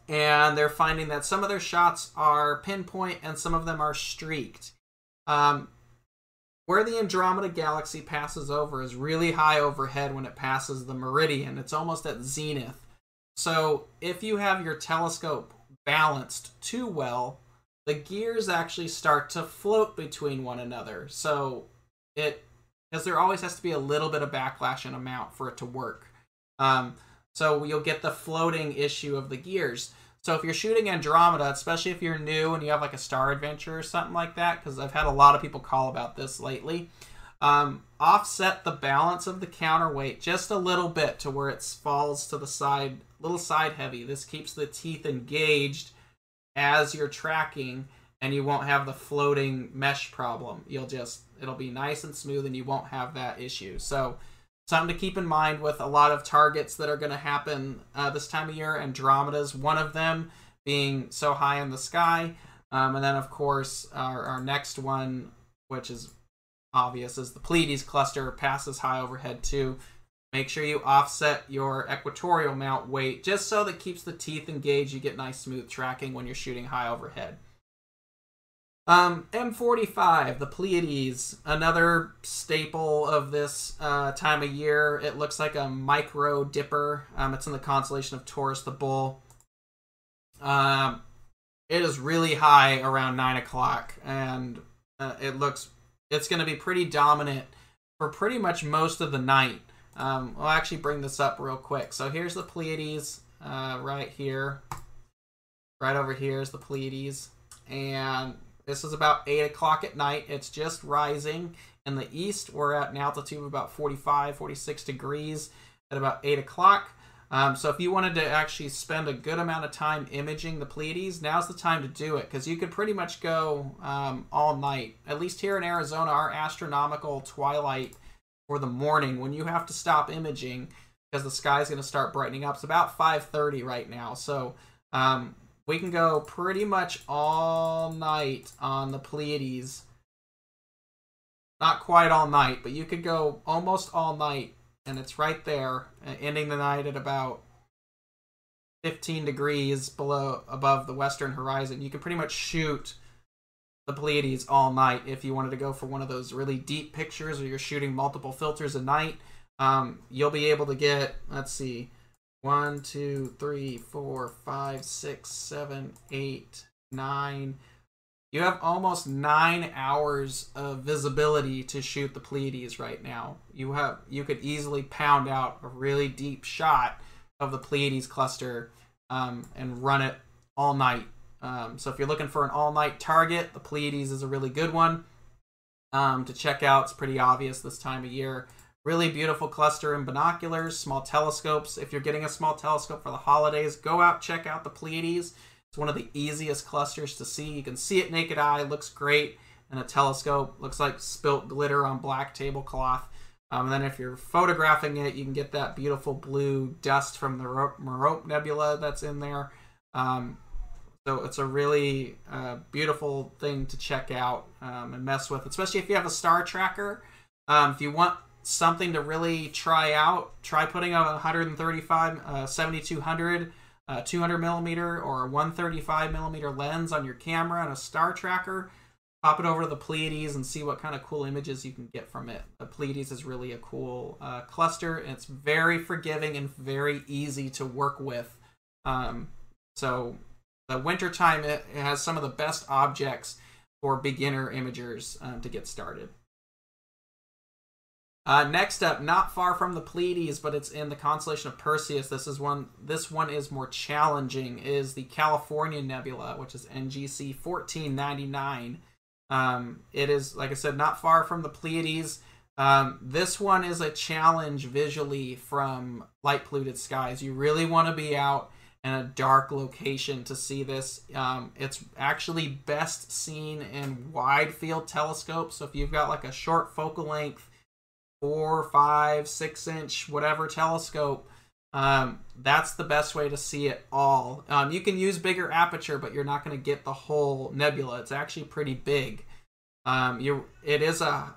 and they're finding that some of their shots are pinpoint and some of them are streaked. Um, where the Andromeda Galaxy passes over is really high overhead when it passes the meridian. It's almost at zenith. So if you have your telescope balanced too well, the gears actually start to float between one another. So it because there always has to be a little bit of backlash and amount for it to work. Um, so you'll get the floating issue of the gears. So if you're shooting Andromeda, especially if you're new and you have like a Star Adventurer or something like that, because I've had a lot of people call about this lately, um, offset the balance of the counterweight just a little bit to where it falls to the side, little side heavy. This keeps the teeth engaged as you're tracking and you won't have the floating mesh problem. You'll just it'll be nice and smooth and you won't have that issue. So something to keep in mind with a lot of targets that are going to happen uh, this time of year. Andromeda's one of them, being so high in the sky. Um, and then, of course, our, our next one which is obvious, is the Pleiades cluster passes high overhead too. Make sure you offset your equatorial mount weight just so that keeps the teeth engaged. You get nice smooth tracking when you're shooting high overhead. Um, M45, the Pleiades, another staple of this uh, time of year. It looks like a micro dipper. Um, it's in the constellation of Taurus the Bull. Um, it is really high around 9 o'clock, and uh, it looks, it's going to be pretty dominant for pretty much most of the night. Um, I'll actually bring this up real quick. So here's the Pleiades uh, right here. Right over here is the Pleiades. And this is about 8 o'clock at night. It's just rising. In the east, we're at an altitude of about 45, 46 degrees at about 8 o'clock. Um, so if you wanted to actually spend a good amount of time imaging the Pleiades, now's the time to do it because you could pretty much go um, all night. At least here in Arizona, our astronomical twilight for the morning when you have to stop imaging because the sky's going to start brightening up. It's about 5:30 right now, so um, we can go pretty much all night on the Pleiades. Not quite all night, but you could go almost all night, and it's right there, uh, ending the night at about 15 degrees below above the western horizon. You can pretty much shoot the Pleiades all night if you wanted to go for one of those really deep pictures or you're shooting multiple filters a night. Um, you'll be able to get, let's see, one, two, three, four, five, six, seven, eight, nine. You have almost nine hours of visibility to shoot the Pleiades right now. You have you could easily pound out a really deep shot of the Pleiades cluster um, and run it all night. Um, so if you're looking for an all-night target, the Pleiades is a really good one um, to check out. It's pretty obvious this time of year. Really beautiful cluster in binoculars, small telescopes. If you're getting a small telescope for the holidays, go out, check out the Pleiades. It's one of the easiest clusters to see. You can see it naked eye, looks great. And a telescope looks like spilt glitter on black tablecloth. Um, and then if you're photographing it, you can get that beautiful blue dust from the Merope Nebula that's in there. Um, so it's a really uh, beautiful thing to check out um, and mess with, especially if you have a star tracker. Um, if you want something to really try out, try putting a 135, uh, 7200, uh, 200 millimeter, or 135 millimeter lens on your camera and a star tracker. Pop it over to the Pleiades and see what kind of cool images you can get from it. The Pleiades is really a cool uh, cluster, and it's very forgiving and very easy to work with. Um, so the wintertime it has some of the best objects for beginner imagers um, to get started. Uh, next up, not far from the Pleiades, but it's in the constellation of Perseus. This is one. This one is more challenging. Is the California Nebula, which is NGC fourteen ninety nine. Um, it is, like I said, not far from the Pleiades. Um, this one is a challenge visually from light polluted skies. You really want to be out in a dark location to see this. Um, it's actually best seen in wide field telescopes. So if you've got like a short focal length four, five, six inch, whatever telescope, um, that's the best way to see it all. Um, you can use bigger aperture, but you're not going to get the whole nebula. It's actually pretty big. Um, you, it is a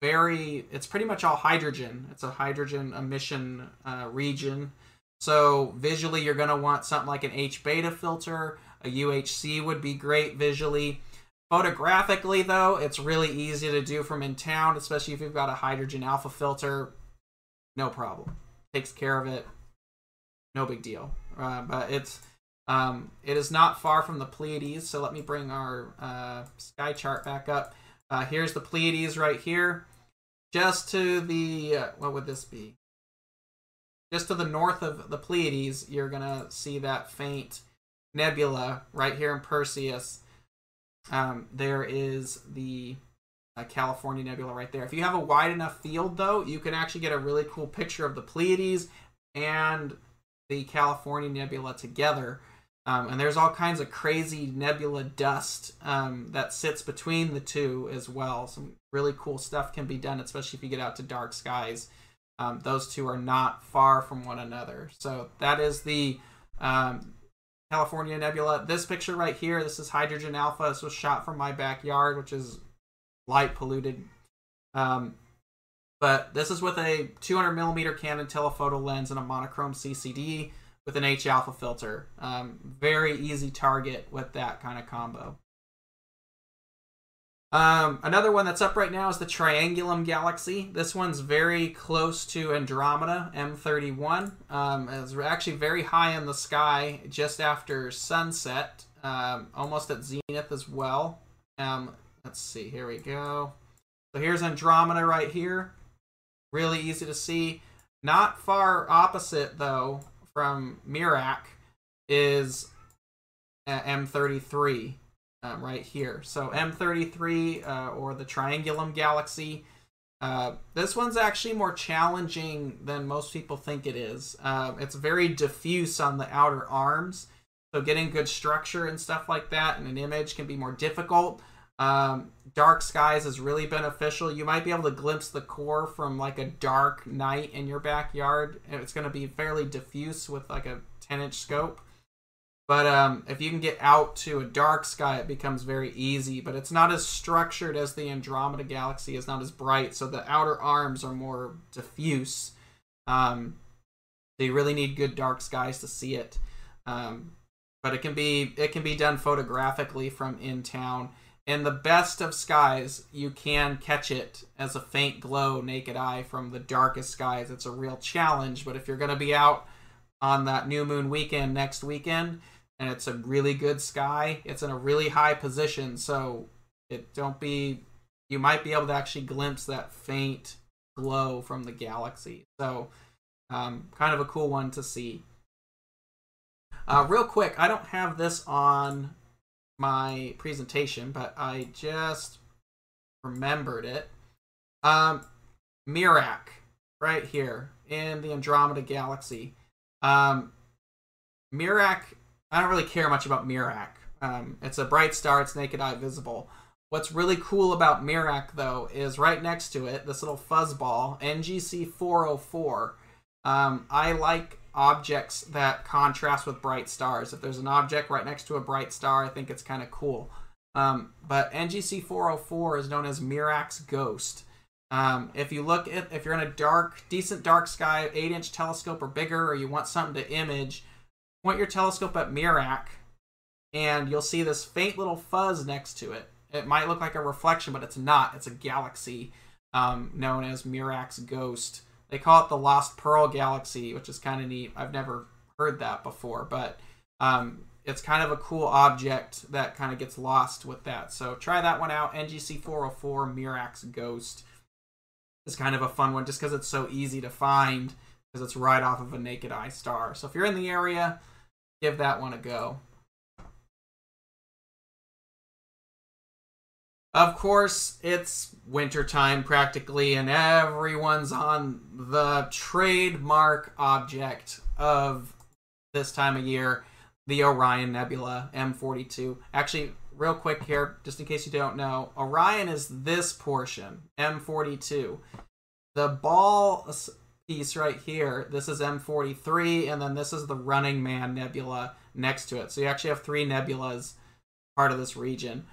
very, it's pretty much all hydrogen. It's a hydrogen emission uh, region. So visually, you're going to want something like an H beta filter. A UHC would be great visually. Photographically, though, it's really easy to do from in town, especially if you've got a hydrogen alpha filter. No problem. Takes care of it. No big deal. Uh, but it's um, it is not far from the Pleiades. So let me bring our uh, sky chart back up. Uh, here's the Pleiades right here. Just to the uh, what would this be? Just to the north of the Pleiades, you're gonna see that faint nebula right here in Perseus um, there is the uh, California Nebula right there. If you have a wide enough field, though, you can actually get a really cool picture of the Pleiades and the California Nebula together. Um, and there's all kinds of crazy nebula dust um, that sits between the two as well. Some really cool stuff can be done, especially if you get out to dark skies. Um, those two are not far from one another. So that is the um, California Nebula. This picture right here, this is Hydrogen Alpha. This was shot from my backyard, which is light polluted. Um, but this is with a 200 millimeter Canon telephoto lens and a monochrome CCD with an H alpha filter. Um, very easy target with that kind of combo. Um, another one that's up right now is the Triangulum Galaxy. This one's very close to Andromeda M31. Um, it's actually very high in the sky just after sunset, um, almost at zenith as well. Um, let's see, here we go. So here's Andromeda right here. Really easy to see. Not far opposite, though, from Mirach is M33 um, right here. So M33 uh, or the Triangulum Galaxy. Uh, this one's actually more challenging than most people think it is. Uh, it's very diffuse on the outer arms, so getting good structure and stuff like that in an image can be more difficult. Um, dark skies is really beneficial. You might be able to glimpse the core from like a dark night in your backyard. It's going to be fairly diffuse with like a 10 inch scope. But um, if you can get out to a dark sky, it becomes very easy. But it's not as structured as the Andromeda Galaxy. It's not as bright, so the outer arms are more diffuse. Um, you really need good dark skies to see it. Um, but it can be it can be done photographically from in town. In the best of skies, you can catch it as a faint glow naked eye from the darkest skies. It's a real challenge, but if you're going to be out on that new moon weekend next weekend, and it's a really good sky. It's in a really high position, so it don't be you might be able to actually glimpse that faint glow from the galaxy. So um, kind of a cool one to see. Uh, real quick, I don't have this on my presentation, but I just remembered it. Um, Mirach, right here in the Andromeda Galaxy. Um, Mirach I don't really care much about Mirach. Um, it's a bright star. It's naked eye visible. What's really cool about Mirach, though, is right next to it, this little fuzzball, NGC 404. Um, I like objects that contrast with bright stars. If there's an object right next to a bright star, I think it's kind of cool. Um, but NGC 404 is known as Mirach's Ghost. Um, if you look at, if you're in a dark, decent dark sky, 8 inch telescope or bigger, or you want something to image, point your telescope at Mirach, and you'll see this faint little fuzz next to it. It might look like a reflection, but it's not. It's a galaxy um, known as Mirach's Ghost. They call it the Lost Pearl Galaxy, which is kind of neat. I've never heard that before, but um, it's kind of a cool object that kind of gets lost with that. So try that one out. NGC 404 Mirach's Ghost is kind of a fun one just because it's so easy to find because it's right off of a naked eye star. So if you're in the area, give that one a go. Of course, it's wintertime practically, and everyone's on the trademark object of this time of year, the Orion Nebula M42. Actually, real quick here, just in case you don't know, Orion is this portion, M42. The ball piece right here, this is M43, and then this is the Running Man Nebula next to it. So you actually have three nebulas part of this region.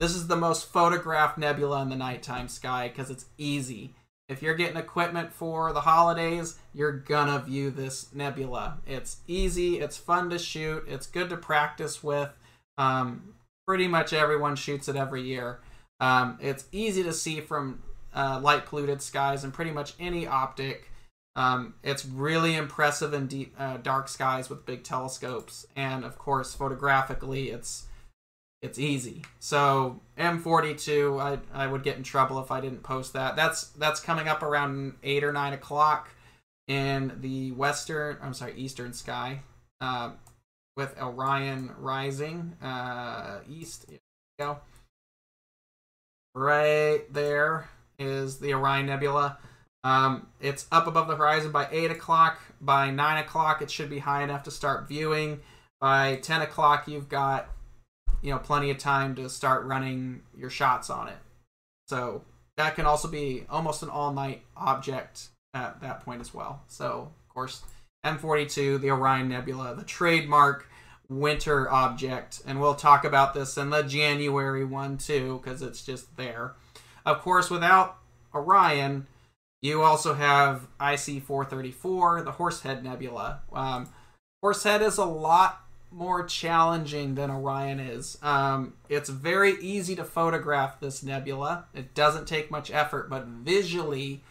This is the most photographed nebula in the nighttime sky because it's easy. If you're getting equipment for the holidays, you're gonna view this nebula. It's easy, it's fun to shoot, it's good to practice with. Um, pretty much everyone shoots it every year. Um, it's easy to see from uh, light polluted skies and pretty much any optic. Um, it's really impressive in deep, uh, dark skies with big telescopes, and of course, photographically, it's it's easy. So M42, I I would get in trouble if I didn't post that. That's that's coming up around eight or nine o'clock in the western, I'm sorry, eastern sky, uh, with Orion rising uh, east. Go. Right there is the Orion Nebula. Um, it's up above the horizon by 8 o'clock. By 9 o'clock, it should be high enough to start viewing. By 10 o'clock, you've got you know plenty of time to start running your shots on it. So that can also be almost an all-night object at that point as well. So of course, M42, the Orion Nebula, the trademark winter object, and we'll talk about this in the January one too because it's just there. Of course, without Orion, you also have IC 434, the Horsehead Nebula. Um, Horsehead is a lot more challenging than Orion is. Um, it's very easy to photograph this nebula. It doesn't take much effort, but visually,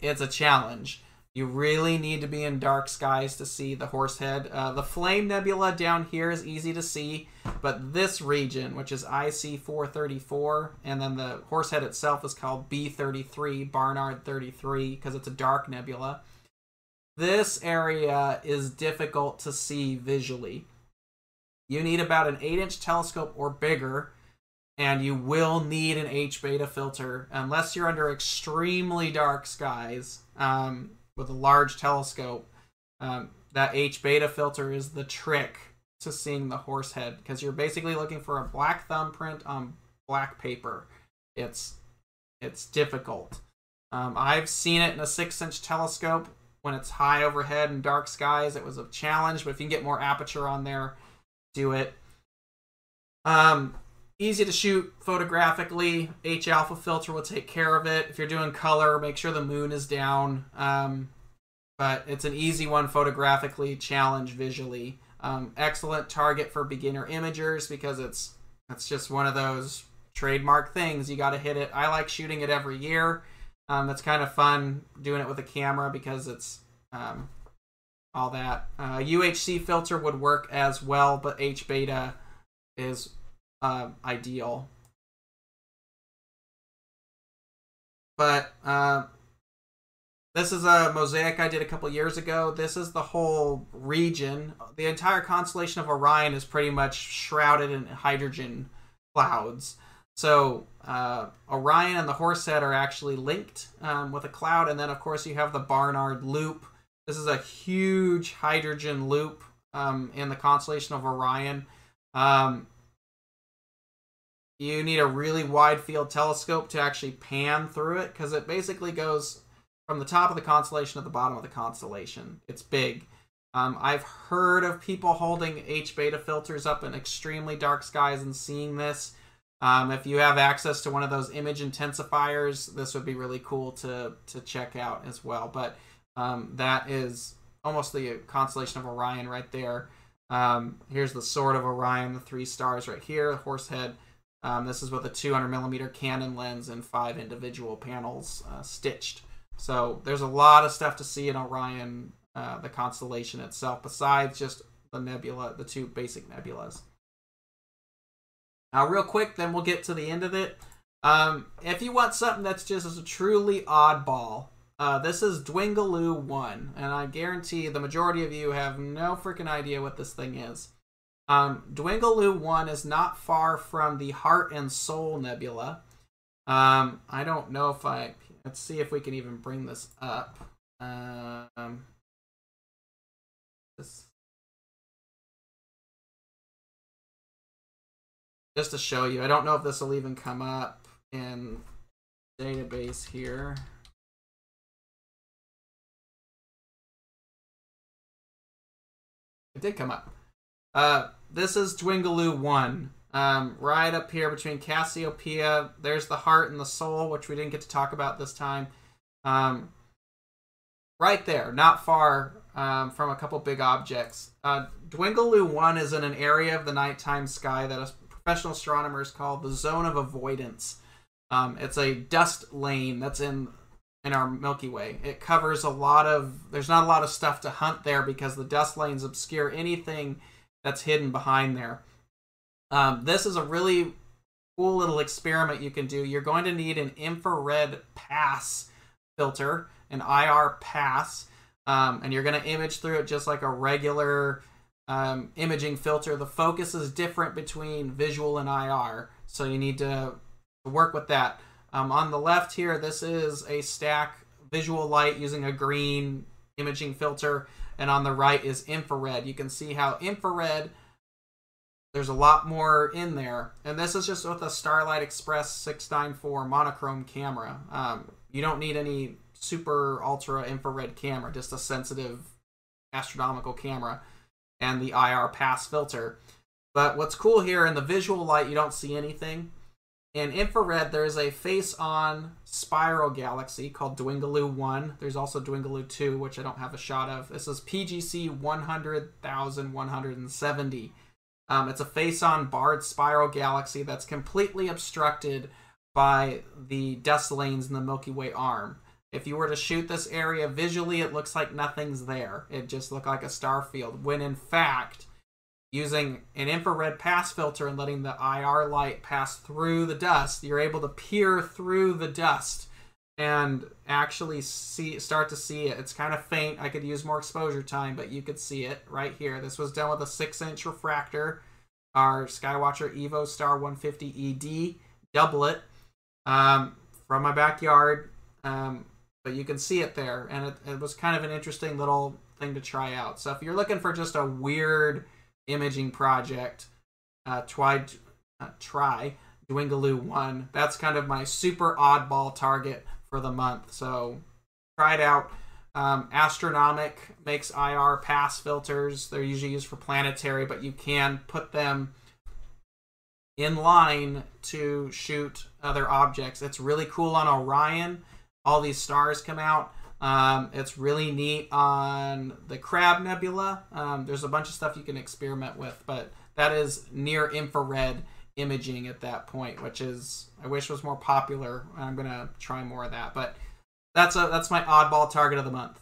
it's a challenge. You really need to be in dark skies to see the Horsehead. Uh, the Flame Nebula down here is easy to see, but this region, which is IC 434, and then the Horsehead itself is called B33, Barnard 33, because it's a dark nebula. This area is difficult to see visually. You need about an 8 inch telescope or bigger, and you will need an H beta filter unless you're under extremely dark skies. Um, with a large telescope, um, that H beta filter is the trick to seeing the horse head because you're basically looking for a black thumbprint on black paper. It's it's difficult. Um, I've seen it in a six inch telescope when it's high overhead in dark skies. It was a challenge, but if you can get more aperture on there, do it. Um, easy to shoot photographically. H alpha filter will take care of it. If you're doing color, make sure the moon is down. Um, but it's an easy one photographically, challenge visually. Um, excellent target for beginner imagers because it's it's just one of those trademark things. You got to hit it. I like shooting it every year. Um, it's kind of fun doing it with a camera because it's um, all that. Uh, UHC filter would work as well, but H beta is uh, ideal. But uh, this is a mosaic I did a couple years ago. This is the whole region. The entire constellation of Orion is pretty much shrouded in hydrogen clouds. So uh, Orion and the Horsehead are actually linked um, with a cloud, and then of course you have the Barnard Loop. This is a huge hydrogen loop um, in the constellation of Orion. Um, you need a really wide field telescope to actually pan through it because it basically goes from the top of the constellation to the bottom of the constellation. It's big. Um, I've heard of people holding H beta filters up in extremely dark skies and seeing this. Um, if you have access to one of those image intensifiers, this would be really cool to to check out as well. But um, that is almost the constellation of Orion right there. Um, here's the sword of Orion, the three stars right here, the horse head. Um, this is with a 200 millimeter Canon lens and five individual panels uh, stitched. So there's a lot of stuff to see in Orion, uh, the constellation itself, besides just the nebula, the two basic nebulas. Now, real quick, then we'll get to the end of it. Um, if you want something that's just a truly oddball, uh, this is Dwingeloo 1, and I guarantee the majority of you have no freaking idea what this thing is. Um, Dwingeloo 1 is not far from the Heart and Soul Nebula. Um, I don't know if I... Let's see if we can even bring this up. Um, just to show you, I don't know if this will even come up in database here. It did come up. Uh, this is Dwingeloo 1. Um, right up here between Cassiopeia. There's the heart and the soul, which we didn't get to talk about this time. Um, right there, not far um, from a couple big objects. Uh, Dwingeloo 1 is in an area of the nighttime sky that professional astronomers call the zone of avoidance. Um, it's a dust lane that's in in our Milky Way. It covers a lot of. There's not a lot of stuff to hunt there because the dust lanes obscure anything that's hidden behind there. Um, this is a really cool little experiment you can do. You're going to need an infrared pass filter, an IR pass, um, and you're going to image through it just like a regular um, imaging filter. The focus is different between visual and IR, so you need to work with that. Um, on the left here, this is a stack visual light using a green imaging filter, and on the right is infrared. You can see how infrared there's a lot more in there. And this is just with a Starlight Express 694 monochrome camera. Um, you don't need any super ultra infrared camera, just a sensitive astronomical camera and the IR pass filter. But what's cool here in the visual light, you don't see anything. In infrared, there's a face-on spiral galaxy called Dwingeloo 1. There's also Dwingeloo 2, which I don't have a shot of. This is PGC 100,170. Um, it's a face-on barred spiral galaxy that's completely obstructed by the dust lanes in the Milky Way arm. If you were to shoot this area visually, it looks like nothing's there. It just looked like a star field, when in fact, using an infrared pass filter and letting the IR light pass through the dust, you're able to peer through the dust and actually see start to see it. It's kind of faint. I could use more exposure time, but you could see it right here. This was done with a six inch refractor, our Skywatcher Evostar 150 ED doublet um, from my backyard. Um, but you can see it there, and it, it was kind of an interesting little thing to try out. So if you're looking for just a weird imaging project, uh, try uh, try Dwingeloo one. That's kind of my super oddball target for the month. So try it out. Um, Astronomik makes IR pass filters. They're usually used for planetary, but you can put them in line to shoot other objects. It's really cool on Orion. All these stars come out. Um, it's really neat on the Crab Nebula. Um, there's a bunch of stuff you can experiment with, but that is near infrared imaging at that point, which is I wish was more popular. I'm gonna try more of that, but that's a that's my oddball target of the month.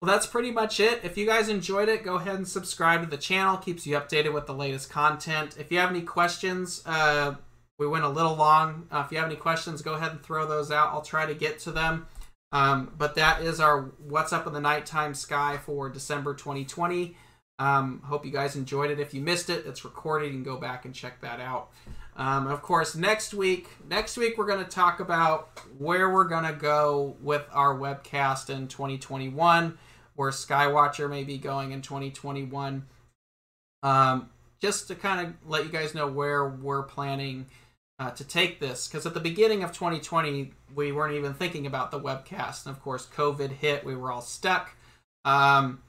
Well, that's pretty much it. If you guys enjoyed it, go ahead and subscribe to the channel. Keeps you updated with the latest content. If you have any questions, uh, we went a little long. Uh, if you have any questions, go ahead and throw those out. I'll try to get to them. Um, but that is our What's Up in the Nighttime Sky for December 2020. Um, hope you guys enjoyed it. If you missed it, it's recorded. You can go back and check that out. Um, of course, next week, next week we're going to talk about where we're going to go with our webcast in 2021, where Skywatcher may be going in 2021. Um, just to kind of let you guys know where we're planning uh, to take this because at the beginning of 2020 we weren't even thinking about the webcast and of course covid hit we were all stuck. Um,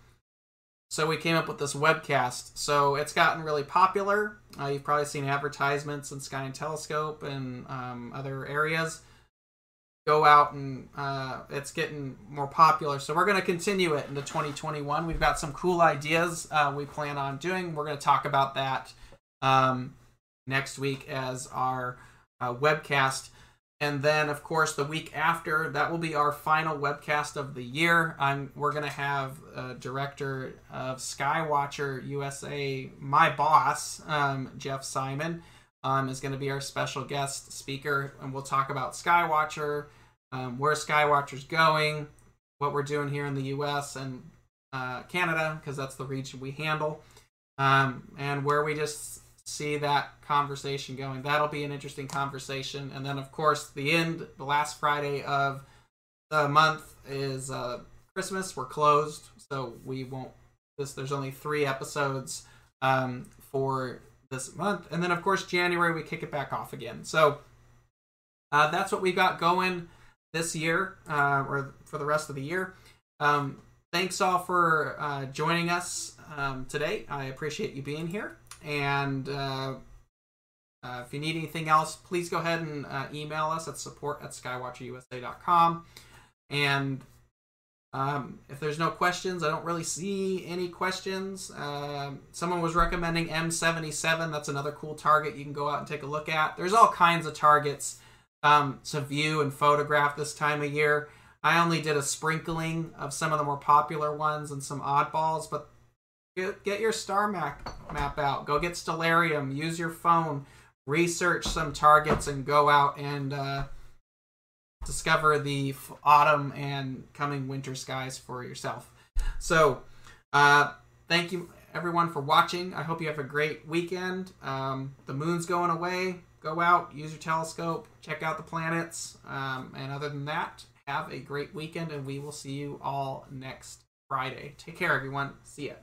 so we came up with this webcast. So it's gotten really popular. Uh, you've probably seen advertisements in sky and telescope and um, other areas go out and uh, it's getting more popular. So we're going to continue it into 2021 we've got some cool ideas uh, we plan on doing. We're going to talk about that um, next week as our uh, webcast. And then, of course, the week after, that will be our final webcast of the year. I'm, we're going to have a director of Skywatcher USA, my boss, um, Jeff Simon, um, is going to be our special guest speaker. And we'll talk about Skywatcher, um, where Skywatcher's going, what we're doing here in the US and uh, Canada, because that's the region we handle, um, and where we just see that conversation going. That'll be an interesting conversation. And then, of course, the end, the last Friday of the month is uh, Christmas. We're closed, so we won't. This there's only three episodes um, for this month, and then of course January we kick it back off again. So uh, that's what we got going this year, uh, or for the rest of the year. Um, thanks all for uh, joining us um, today. I appreciate you being here. And uh, uh, if you need anything else, please go ahead and uh, email us at support at skywatcherusa.com. And um, if there's no questions, I don't really see any questions. Um, someone was recommending M77. That's another cool target you can go out and take a look at. There's all kinds of targets um, to view and photograph this time of year. I only did a sprinkling of some of the more popular ones and some oddballs, but get your star map, map out. Go get Stellarium. Use your phone. Research some targets and go out and uh, discover the autumn and coming winter skies for yourself. So, uh, thank you everyone for watching. I hope you have a great weekend. Um, the moon's going away. Go out, use your telescope, check out the planets. Um, and other than that, have a great weekend, and we will see you all next Friday. Take care, everyone. See ya.